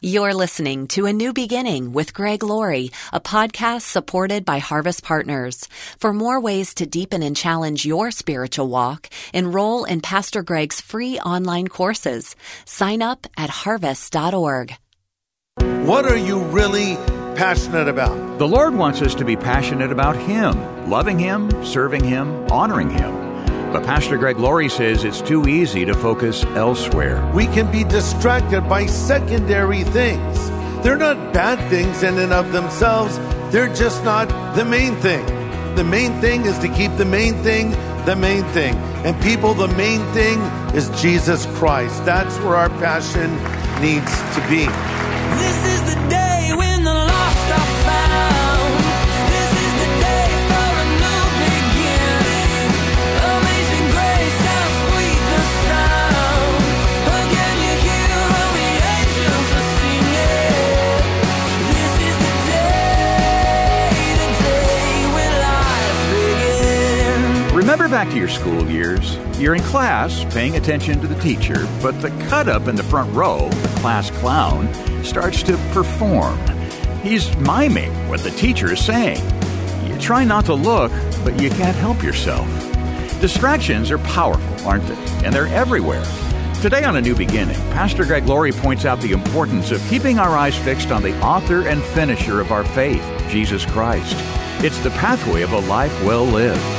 You're listening to A New Beginning with Greg Laurie, a podcast supported by Harvest Partners. For more ways to deepen and challenge your spiritual walk, enroll in Pastor Greg's free online courses. Sign up at harvest.org. What are you really passionate about? The Lord wants us to be passionate about Him, loving Him, serving Him, honoring Him. But Pastor Greg Laurie says it's too easy to focus elsewhere. We can be distracted by secondary things. They're not bad things in and of themselves, they're just not the main thing. The main thing is to keep the main thing the main thing. And people, the main thing is Jesus Christ. That's where our passion needs to be. Back to your school years? You're in class paying attention to the teacher, but the cut up in the front row, the class clown, starts to perform. He's miming what the teacher is saying. You try not to look, but you can't help yourself. Distractions are powerful, aren't they? And they're everywhere. Today on A New Beginning, Pastor Greg Laurie points out the importance of keeping our eyes fixed on the author and finisher of our faith, Jesus Christ. It's the pathway of a life well lived.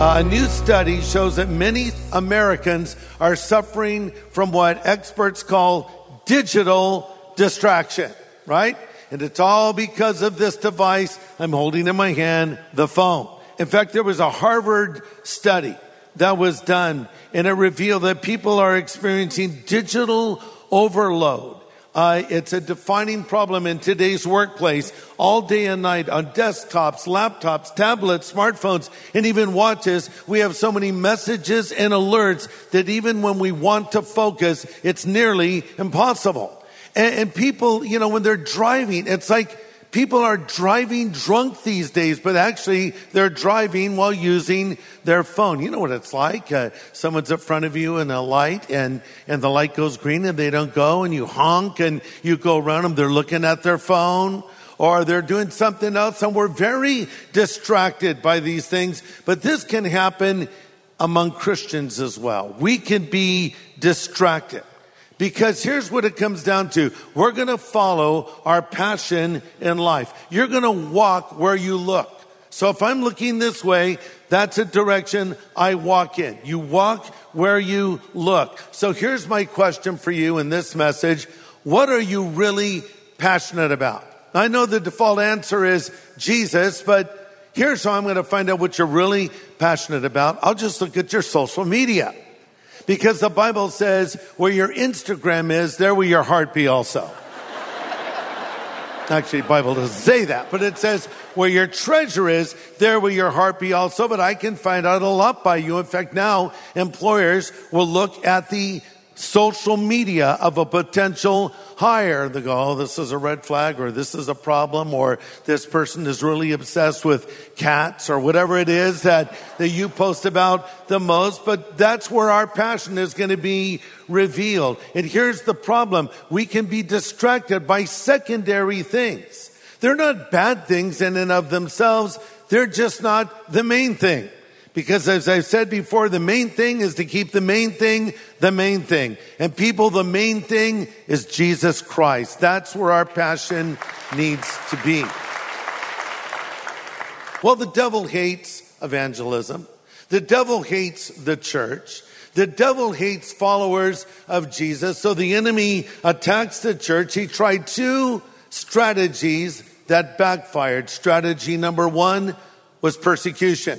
Uh, a new study shows that many Americans are suffering from what experts call digital distraction, right? And it's all because of this device I'm holding in my hand, the phone. In fact, there was a Harvard study that was done and it revealed that people are experiencing digital overload. Uh, it's a defining problem in today's workplace all day and night on desktops, laptops, tablets, smartphones, and even watches. We have so many messages and alerts that even when we want to focus, it's nearly impossible. And, and people, you know, when they're driving, it's like people are driving drunk these days, but actually they're driving while using their phone. You know what it's like. Uh, someone's in front of you in a light and, and the light goes green and they don't go and you honk and you go around them. They're looking at their phone or they're doing something else and we're very distracted by these things. But this can happen among Christians as well. We can be distracted. Because here's what it comes down to. We're going to follow our passion in life. You're going to walk where you look. So if I'm looking this way, that's a direction I walk in. You walk where you look. So here's my question for you in this message. What are you really passionate about? I know the default answer is Jesus, but here's how I'm going to find out what you're really passionate about. I'll just look at your social media. Because the Bible says where your Instagram is, there will your heart be also. Actually, the Bible doesn't say that, but it says where your treasure is, there will your heart be also. But I can find out a lot by you. In fact, now employers will look at the social media of a potential hire. They go, oh, this is a red flag or this is a problem or this person is really obsessed with cats or whatever it is that, that you post about the most. But that's where our passion is going to be revealed. And here's the problem. We can be distracted by secondary things. They're not bad things in and of themselves. They're just not the main thing. Because as I've said before, the main thing is to keep the main thing the main thing. And people, the main thing is Jesus Christ. That's where our passion needs to be. Well, the devil hates evangelism. The devil hates the church. The devil hates followers of Jesus. So the enemy attacks the church. He tried two strategies that backfired. Strategy number one was persecution.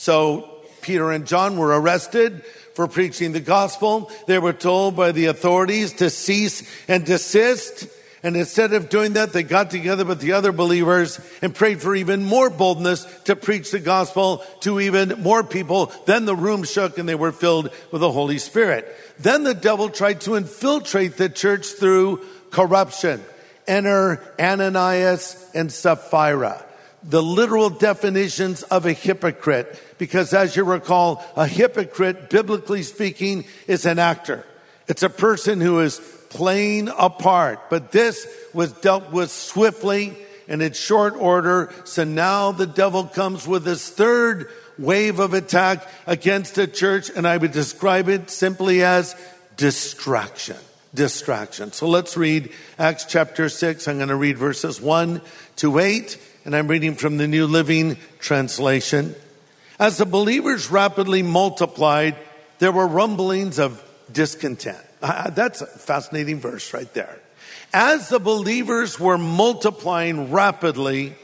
So Peter and John were arrested for preaching the gospel. They were told by the authorities to cease and desist. And instead of doing that, they got together with the other believers and prayed for even more boldness to preach the gospel to even more people. Then the room shook and they were filled with the Holy Spirit. Then the devil tried to infiltrate the church through corruption. Enter Ananias and Sapphira. The literal definitions of a hypocrite. Because as you recall, a hypocrite, biblically speaking, is an actor. It's a person who is playing a part. But this was dealt with swiftly and in short order. So now the devil comes with his third wave of attack against the church. And I would describe it simply as distraction. Distraction. So let's read Acts chapter 6. I'm going to read verses 1 to 8, and I'm reading from the New Living Translation. As the believers rapidly multiplied, there were rumblings of discontent. Uh, that's a fascinating verse right there. As the believers were multiplying rapidly,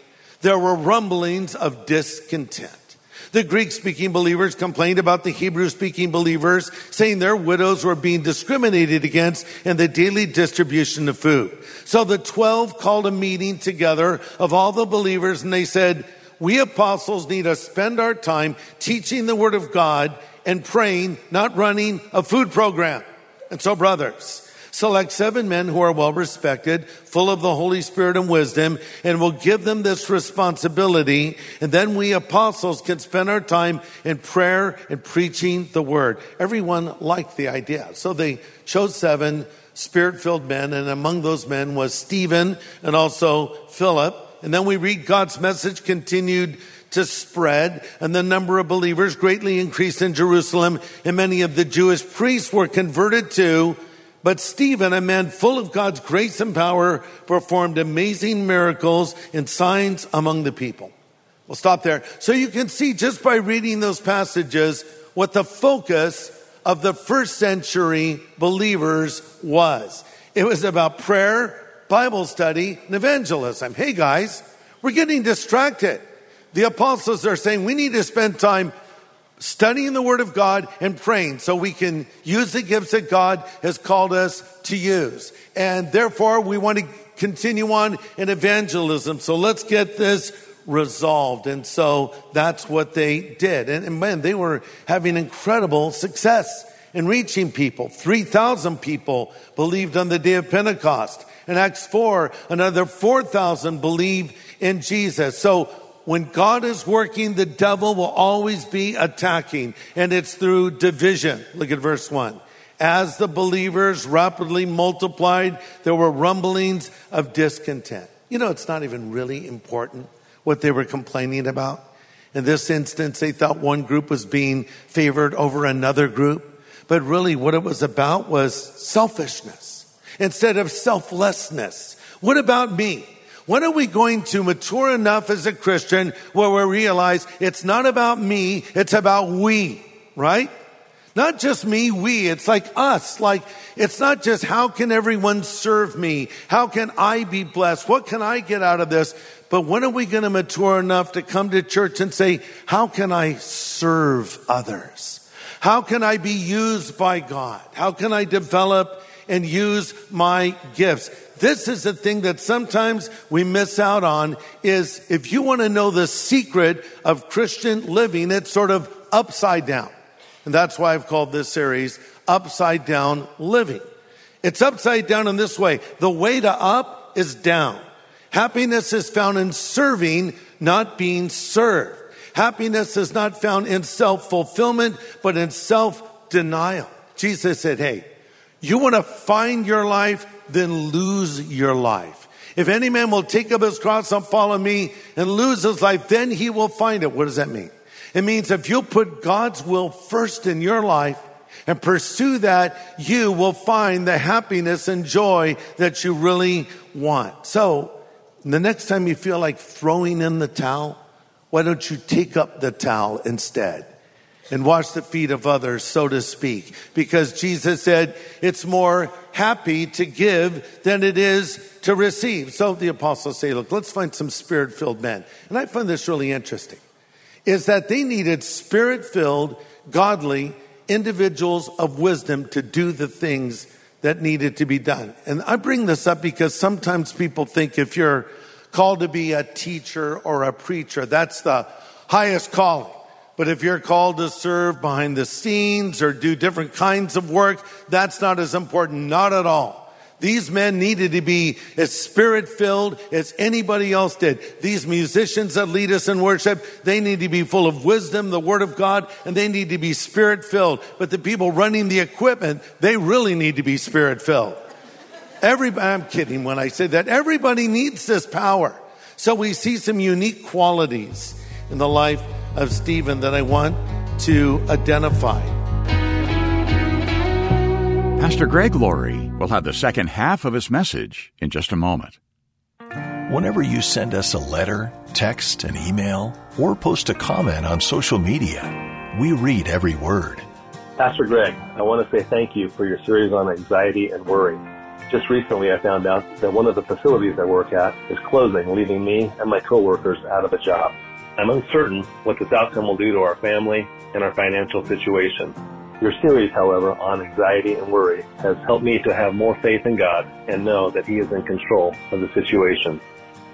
there were rumblings of discontent. The Greek speaking believers complained about the Hebrew speaking believers, saying their widows were being discriminated against in the daily distribution of food. So the 12 called a meeting together of all the believers and they said, we apostles need to spend our time teaching the word of God and praying, not running a food program. And so brothers, Select seven men who are well respected, full of the Holy Spirit and wisdom, and we'll give them this responsibility. And then we apostles can spend our time in prayer and preaching the word. Everyone liked the idea. So they chose seven spirit filled men, and among those men was Stephen and also Philip. And then we read God's message continued to spread, and the number of believers greatly increased in Jerusalem, and many of the Jewish priests were converted too. But Stephen, a man full of God's grace and power, performed amazing miracles and signs among the people. We'll stop there. So you can see just by reading those passages what the focus of the first century believers was. It was about prayer, Bible study, and evangelism. Hey guys, we're getting distracted. The apostles are saying we need to spend time studying the Word of God and praying so we can use the gifts that God has called us to use. And therefore, we want to continue on in evangelism. So let's get this resolved. And so that's what they did. And, and man, they were having incredible success in reaching people. 3,000 people believed on the day of Pentecost. In Acts 4, another 4,000 believed in Jesus. So when God is working, the devil will always be attacking, and it's through division. Look at verse 1. As the believers rapidly multiplied, there were rumblings of discontent. You know, it's not even really important what they were complaining about. In this instance, they thought one group was being favored over another group. But really, what it was about was selfishness instead of selflessness. What about me? When are we going to mature enough as a Christian where we realize it's not about me, it's about we, right? Not just me, we. It's like us. Like, it's not just how can everyone serve me? How can I be blessed? What can I get out of this? But when are we going to mature enough to come to church and say, how can I serve others? How can I be used by God? How can I develop and use my gifts? This is the thing that sometimes we miss out on is if you want to know the secret of Christian living, it's sort of upside down. And that's why I've called this series Upside Down Living. It's upside down in this way. The way to up is down. Happiness is found in serving, not being served. Happiness is not found in self-fulfillment, but in self-denial. Jesus said, hey, you want to find your life? Then lose your life. If any man will take up his cross and follow me and lose his life, then he will find it. What does that mean? It means if you put God's will first in your life and pursue that, you will find the happiness and joy that you really want. So the next time you feel like throwing in the towel, why don't you take up the towel instead? And wash the feet of others, so to speak. Because Jesus said it's more happy to give than it is to receive. So the apostles say, look, let's find some spirit filled men. And I find this really interesting is that they needed spirit filled, godly individuals of wisdom to do the things that needed to be done. And I bring this up because sometimes people think if you're called to be a teacher or a preacher, that's the highest calling. But if you're called to serve behind the scenes or do different kinds of work, that's not as important. Not at all. These men needed to be as spirit filled as anybody else did. These musicians that lead us in worship, they need to be full of wisdom, the word of God, and they need to be spirit filled. But the people running the equipment, they really need to be spirit filled. Everybody, I'm kidding when I say that. Everybody needs this power. So we see some unique qualities in the life of Stephen that I want to identify. Pastor Greg Laurie will have the second half of his message in just a moment. Whenever you send us a letter, text, an email, or post a comment on social media, we read every word. Pastor Greg, I want to say thank you for your series on anxiety and worry. Just recently, I found out that one of the facilities I work at is closing, leaving me and my coworkers out of a job. I'm uncertain what this outcome will do to our family and our financial situation. Your series, however, on anxiety and worry has helped me to have more faith in God and know that He is in control of the situation.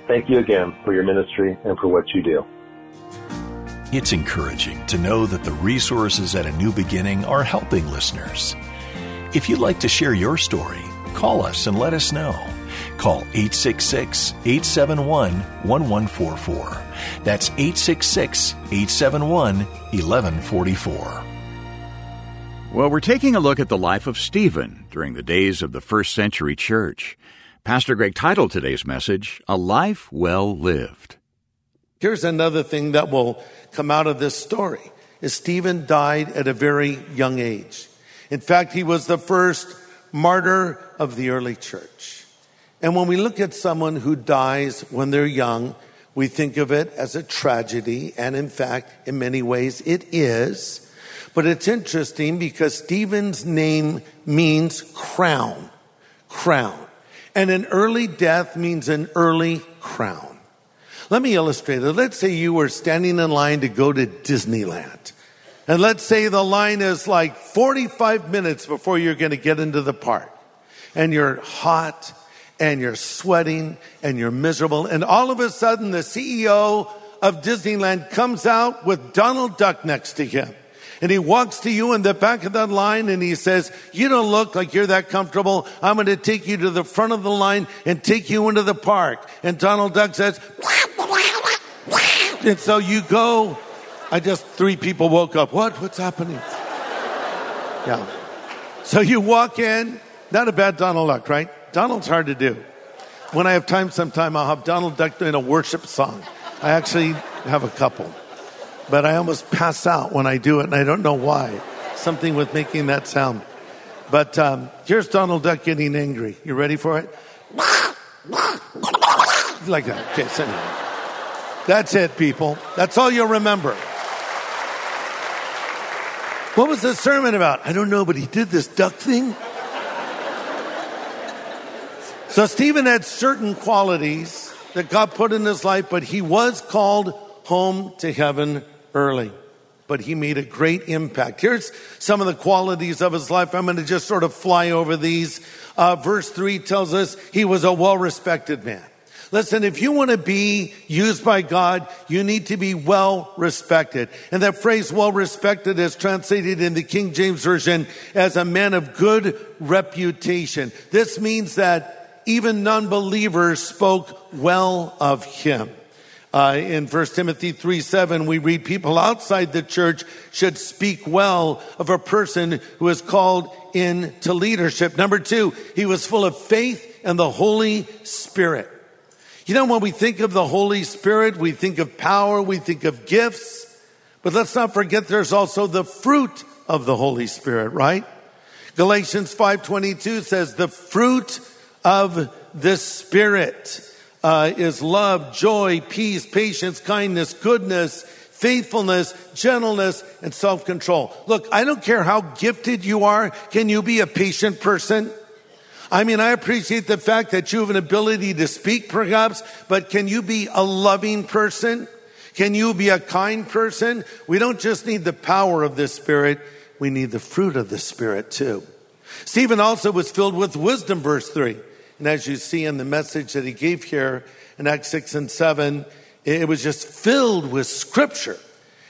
Thank you again for your ministry and for what you do. It's encouraging to know that the resources at A New Beginning are helping listeners. If you'd like to share your story, call us and let us know. Call 866 871 1144. That's 866 871 1144. Well, we're taking a look at the life of Stephen during the days of the first century church. Pastor Greg titled today's message, A Life Well Lived. Here's another thing that will come out of this story is Stephen died at a very young age. In fact, he was the first martyr of the early church. And when we look at someone who dies when they're young, we think of it as a tragedy. And in fact, in many ways, it is. But it's interesting because Stephen's name means crown, crown. And an early death means an early crown. Let me illustrate it. Let's say you were standing in line to go to Disneyland. And let's say the line is like 45 minutes before you're going to get into the park. And you're hot and you're sweating and you're miserable. And all of a sudden the CEO of Disneyland comes out with Donald Duck next to him. And he walks to you in the back of that line and he says, you don't look like you're that comfortable. I'm going to take you to the front of the line and take you into the park. And Donald Duck says, and so you go. I just, three people woke up. What? What's happening? Yeah. So you walk in. Not a bad Donald Duck, right? Donald's hard to do. When I have time sometime, I'll have Donald Duck doing a worship song. I actually have a couple but I almost pass out when I do it, and I don't know why. Something with making that sound. But um, here's Donald Duck getting angry. You ready for it? Like that. Okay, so anyway. That's it, people. That's all you'll remember. What was the sermon about? I don't know, but he did this duck thing. So Stephen had certain qualities that God put in his life, but he was called home to heaven early, but he made a great impact. Here's some of the qualities of his life. I'm going to just sort of fly over these. Uh, verse three tells us he was a well respected man. Listen, if you want to be used by God, you need to be well respected. And that phrase well respected is translated in the King James Version as a man of good reputation. This means that even non-believers spoke well of him. Uh, in 1 Timothy 3 7, we read people outside the church should speak well of a person who is called into leadership. Number two, he was full of faith and the Holy Spirit. You know, when we think of the Holy Spirit, we think of power, we think of gifts, but let's not forget there's also the fruit of the Holy Spirit, right? Galatians 5:22 says the fruit of the Spirit uh, is love, joy, peace, patience, kindness, goodness, faithfulness, gentleness, and self-control. Look, I don't care how gifted you are. Can you be a patient person? I mean, I appreciate the fact that you have an ability to speak perhaps, but can you be a loving person? Can you be a kind person? We don't just need the power of the Spirit. We need the fruit of the Spirit too. Stephen also was filled with wisdom, verse three. And as you see in the message that he gave here in Acts 6 and 7, it was just filled with scripture.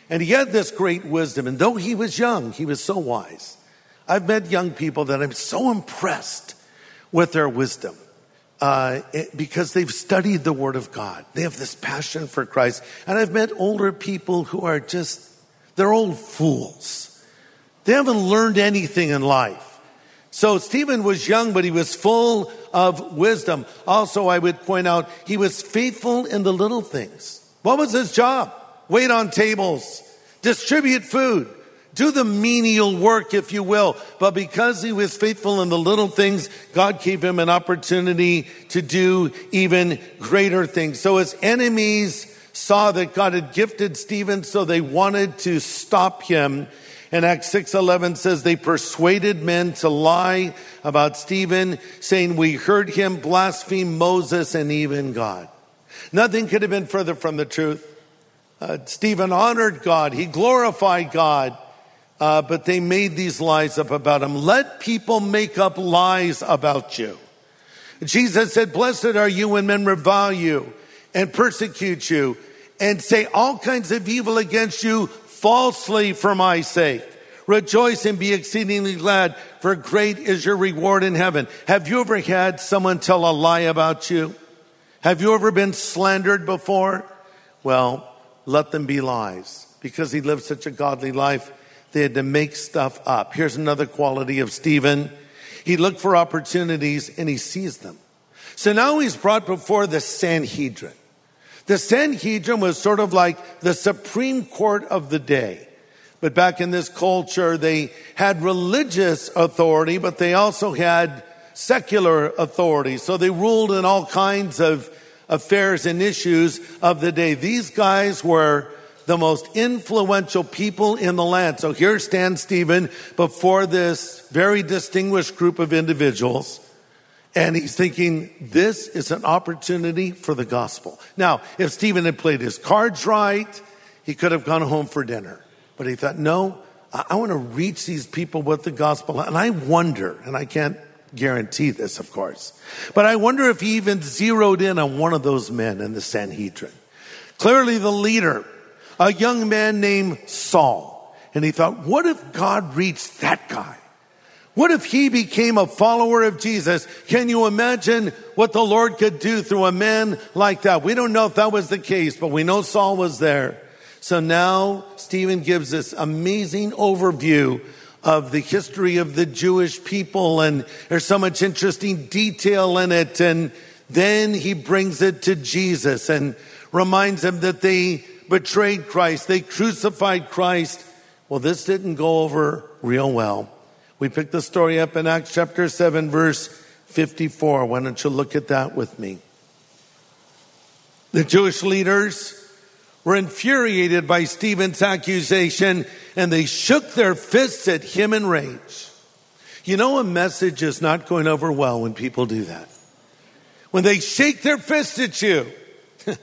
And he had this great wisdom. And though he was young, he was so wise. I've met young people that I'm so impressed with their wisdom. Uh, it- because they've studied the Word of God. They have this passion for Christ. And I've met older people who are just, they're old fools. They haven't learned anything in life. So Stephen was young, but he was full of wisdom. Also, I would point out, he was faithful in the little things. What was his job? Wait on tables, distribute food, do the menial work, if you will. But because he was faithful in the little things, God gave him an opportunity to do even greater things. So his enemies saw that God had gifted Stephen, so they wanted to stop him. And Acts 6:11 says they persuaded men to lie about Stephen, saying, "We heard him blaspheme Moses and even God." Nothing could have been further from the truth. Uh, Stephen honored God, he glorified God, uh, but they made these lies up about him. Let people make up lies about you. Jesus said, Blessed are you when men revile you and persecute you and say all kinds of evil against you falsely for my sake. Rejoice and be exceedingly glad, for great is your reward in heaven. Have you ever had someone tell a lie about you? Have you ever been slandered before? Well, let them be lies. Because he lived such a godly life, they had to make stuff up. Here's another quality of Stephen. He looked for opportunities and he seized them. So now he's brought before the Sanhedrin. The Sanhedrin was sort of like the Supreme Court of the day. But back in this culture, they had religious authority, but they also had secular authority. So they ruled in all kinds of affairs and issues of the day. These guys were the most influential people in the land. So here stands Stephen before this very distinguished group of individuals. And he's thinking, this is an opportunity for the gospel. Now, if Stephen had played his cards right, he could have gone home for dinner. But he thought, no, I, I want to reach these people with the gospel. And I wonder, and I can't guarantee this, of course, but I wonder if he even zeroed in on one of those men in the Sanhedrin. Clearly the leader, a young man named Saul. And he thought, what if God reached that guy? What if he became a follower of Jesus? Can you imagine what the Lord could do through a man like that? We don't know if that was the case, but we know Saul was there. So now Stephen gives this amazing overview of the history of the Jewish people and there's so much interesting detail in it. And then he brings it to Jesus and reminds him that they betrayed Christ. They crucified Christ. Well, this didn't go over real well. We picked the story up in Acts chapter 7, verse 54. Why don't you look at that with me? The Jewish leaders were infuriated by Stephen's accusation and they shook their fists at him in rage. You know, a message is not going over well when people do that. When they shake their fists at you.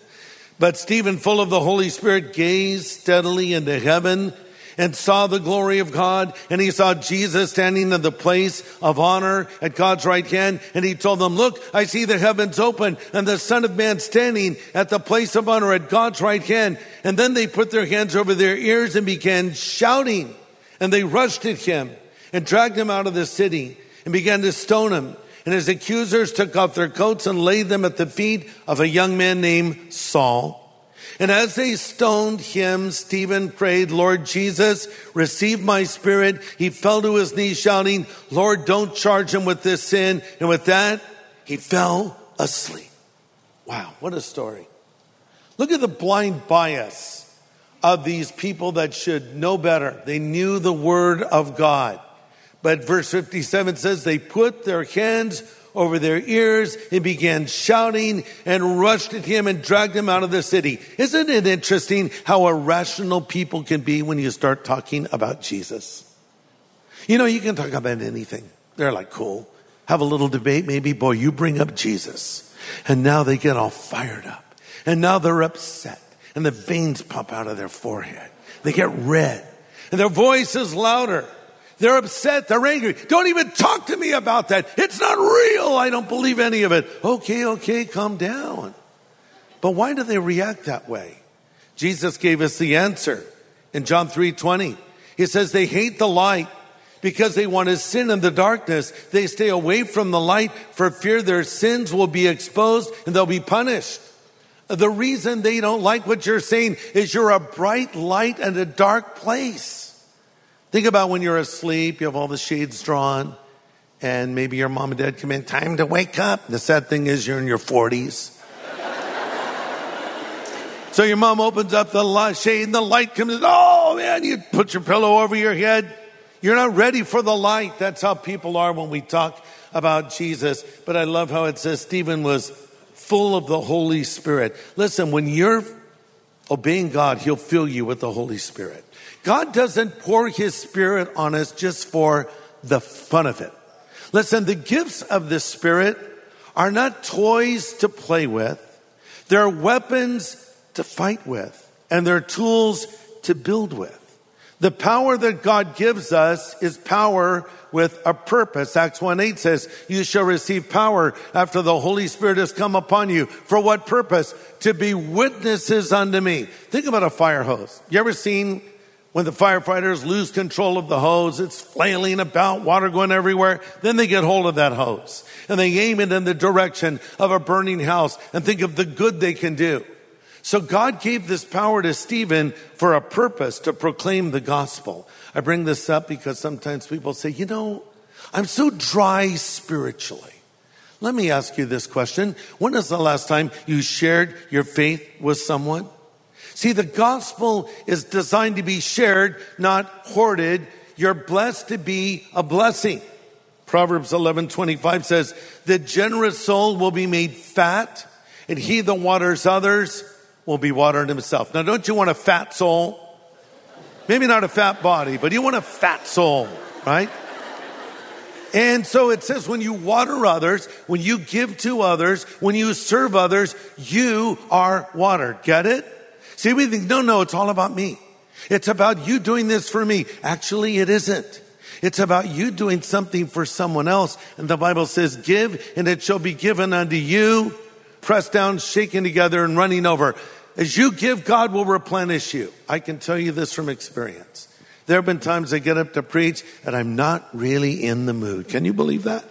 but Stephen, full of the Holy Spirit, gazed steadily into heaven and saw the glory of God. And he saw Jesus standing in the place of honor at God's right hand. And he told them, look, I see the heavens open and the son of man standing at the place of honor at God's right hand. And then they put their hands over their ears and began shouting. And they rushed at him and dragged him out of the city and began to stone him. And his accusers took off their coats and laid them at the feet of a young man named Saul. And as they stoned him, Stephen prayed, Lord Jesus, receive my spirit. He fell to his knees shouting, Lord, don't charge him with this sin. And with that, he fell asleep. Wow, what a story. Look at the blind bias of these people that should know better. They knew the word of God. But verse 57 says they put their hands over their ears and began shouting and rushed at him and dragged him out of the city. Isn't it interesting how irrational people can be when you start talking about Jesus? You know, you can talk about anything. They're like, cool. Have a little debate, maybe. Boy, you bring up Jesus. And now they get all fired up. And now they're upset. And the veins pop out of their forehead. They get red. And their voice is louder. They're upset. They're angry. Don't even talk to me about that. It's not real. I don't believe any of it. Okay, okay, calm down. But why do they react that way? Jesus gave us the answer in John 3:20. He says they hate the light because they want to sin in the darkness. They stay away from the light for fear their sins will be exposed and they'll be punished. The reason they don't like what you're saying is you're a bright light in a dark place. Think about when you're asleep, you have all the shades drawn, and maybe your mom and dad come in, time to wake up. The sad thing is you're in your 40s. so your mom opens up the shade and the light comes in. Oh man, you put your pillow over your head. You're not ready for the light. That's how people are when we talk about Jesus. But I love how it says Stephen was full of the Holy Spirit. Listen, when you're obeying God, He'll fill you with the Holy Spirit. God doesn't pour His Spirit on us just for the fun of it. Listen, the gifts of the Spirit are not toys to play with. They're weapons to fight with and they're tools to build with. The power that God gives us is power with a purpose. Acts 1 8 says, You shall receive power after the Holy Spirit has come upon you. For what purpose? To be witnesses unto me. Think about a fire hose. You ever seen when the firefighters lose control of the hose, it's flailing about, water going everywhere. Then they get hold of that hose and they aim it in the direction of a burning house and think of the good they can do. So God gave this power to Stephen for a purpose to proclaim the gospel. I bring this up because sometimes people say, you know, I'm so dry spiritually. Let me ask you this question. When was the last time you shared your faith with someone? See, the gospel is designed to be shared, not hoarded. You're blessed to be a blessing. Proverbs 11:25 says, "The generous soul will be made fat, and he that waters others will be watered himself." Now, don't you want a fat soul? Maybe not a fat body, but you want a fat soul, right? And so it says when you water others, when you give to others, when you serve others, you are watered. Get it? See, we think, no, no, it's all about me. It's about you doing this for me. Actually, it isn't. It's about you doing something for someone else. And the Bible says, give and it shall be given unto you, pressed down, shaken together and running over. As you give, God will replenish you. I can tell you this from experience. There have been times I get up to preach and I'm not really in the mood. Can you believe that?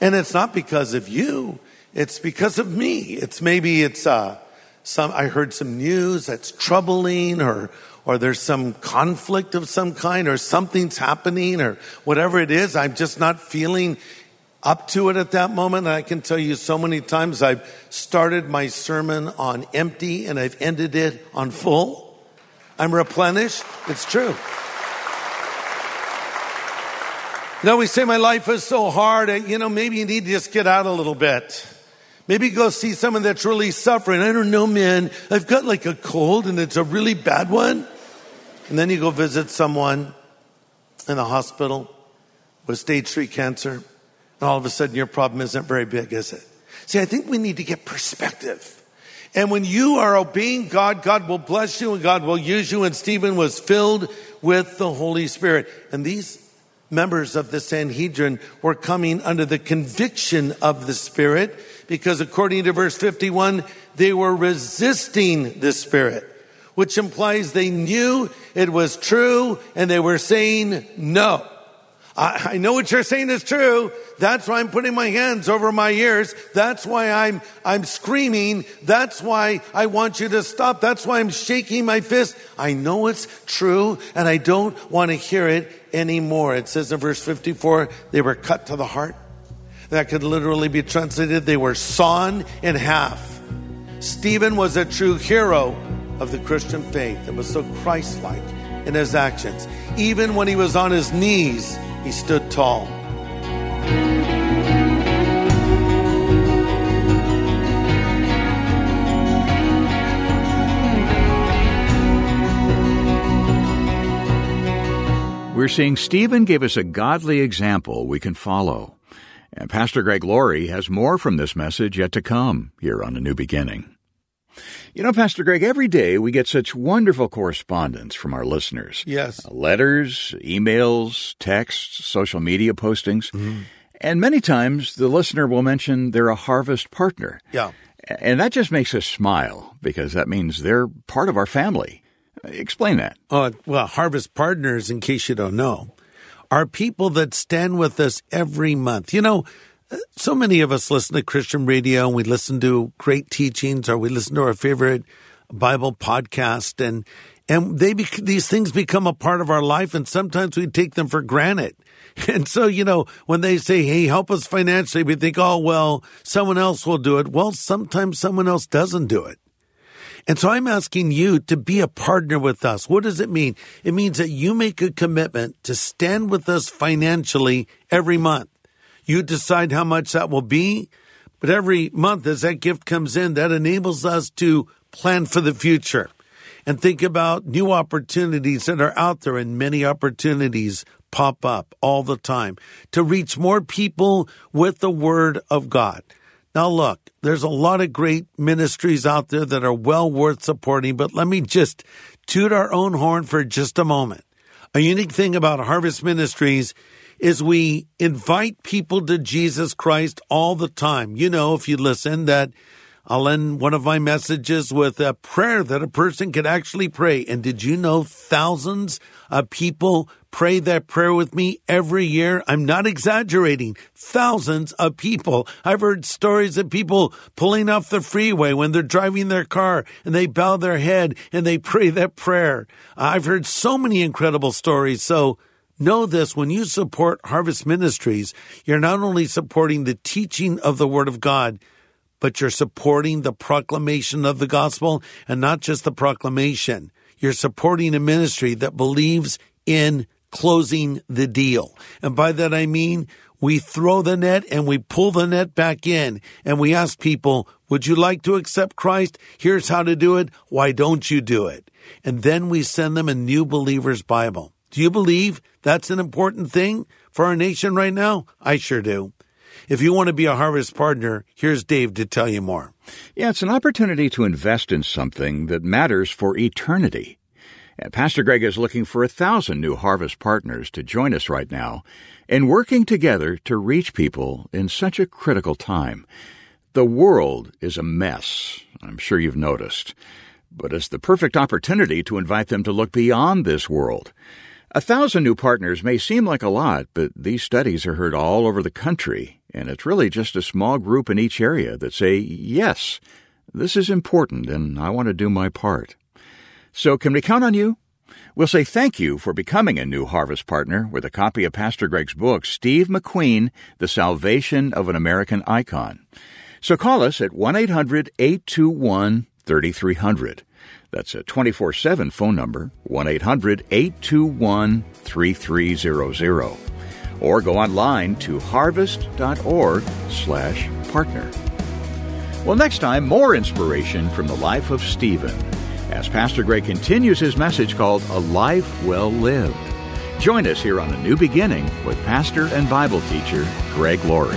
And it's not because of you. It's because of me. It's maybe it's, uh, some, I heard some news that's troubling or, or there's some conflict of some kind or something's happening or whatever it is. I'm just not feeling up to it at that moment. And I can tell you so many times I've started my sermon on empty and I've ended it on full. I'm replenished. It's true. You know, we say my life is so hard. You know, maybe you need to just get out a little bit. Maybe go see someone that's really suffering. I don't know, man. I've got like a cold and it's a really bad one. And then you go visit someone in the hospital with stage three cancer. And all of a sudden your problem isn't very big, is it? See, I think we need to get perspective. And when you are obeying God, God will bless you and God will use you. And Stephen was filled with the Holy Spirit. And these members of the Sanhedrin were coming under the conviction of the Spirit because according to verse 51, they were resisting the Spirit, which implies they knew it was true and they were saying no. I, I, know what you're saying is true. That's why I'm putting my hands over my ears. That's why I'm, I'm screaming. That's why I want you to stop. That's why I'm shaking my fist. I know it's true and I don't want to hear it anymore. It says in verse 54, they were cut to the heart. That could literally be translated, they were sawn in half. Stephen was a true hero of the Christian faith and was so Christ like in his actions. Even when he was on his knees, he stood tall. We're seeing Stephen gave us a godly example we can follow. And Pastor Greg Laurie has more from this message yet to come here on A New Beginning. You know, Pastor Greg, every day we get such wonderful correspondence from our listeners. Yes. Uh, letters, emails, texts, social media postings. Mm-hmm. And many times the listener will mention they're a harvest partner. Yeah. And that just makes us smile because that means they're part of our family. Explain that. Uh, well, harvest partners, in case you don't know, are people that stand with us every month. You know, uh, so many of us listen to Christian radio and we listen to great teachings or we listen to our favorite Bible podcast and and they these things become a part of our life and sometimes we take them for granted. And so, you know, when they say, Hey, help us financially, we think, Oh, well, someone else will do it. Well, sometimes someone else doesn't do it. And so I'm asking you to be a partner with us. What does it mean? It means that you make a commitment to stand with us financially every month. You decide how much that will be, but every month as that gift comes in, that enables us to plan for the future and think about new opportunities that are out there and many opportunities pop up all the time to reach more people with the word of God. Now, look, there's a lot of great ministries out there that are well worth supporting, but let me just toot our own horn for just a moment. A unique thing about Harvest Ministries is we invite people to Jesus Christ all the time. You know, if you listen, that I'll end one of my messages with a prayer that a person could actually pray. And did you know thousands of people pray that prayer with me every year? I'm not exaggerating. Thousands of people. I've heard stories of people pulling off the freeway when they're driving their car and they bow their head and they pray that prayer. I've heard so many incredible stories. So, Know this when you support Harvest Ministries, you're not only supporting the teaching of the Word of God, but you're supporting the proclamation of the gospel and not just the proclamation. You're supporting a ministry that believes in closing the deal. And by that I mean we throw the net and we pull the net back in and we ask people, would you like to accept Christ? Here's how to do it. Why don't you do it? And then we send them a new believer's Bible. Do you believe that's an important thing for our nation right now? I sure do. If you want to be a harvest partner, here's Dave to tell you more. Yeah, it's an opportunity to invest in something that matters for eternity. And Pastor Greg is looking for a thousand new harvest partners to join us right now in working together to reach people in such a critical time. The world is a mess. I'm sure you've noticed. But it's the perfect opportunity to invite them to look beyond this world. A thousand new partners may seem like a lot, but these studies are heard all over the country, and it's really just a small group in each area that say, yes, this is important and I want to do my part. So can we count on you? We'll say thank you for becoming a new Harvest partner with a copy of Pastor Greg's book, Steve McQueen, The Salvation of an American Icon. So call us at 1 800 821 3300. That's a 24 7 phone number, 1 800 821 3300. Or go online to harvest.org slash partner. Well, next time, more inspiration from the life of Stephen as Pastor Greg continues his message called A Life Well Lived. Join us here on A New Beginning with pastor and Bible teacher Greg Laurie.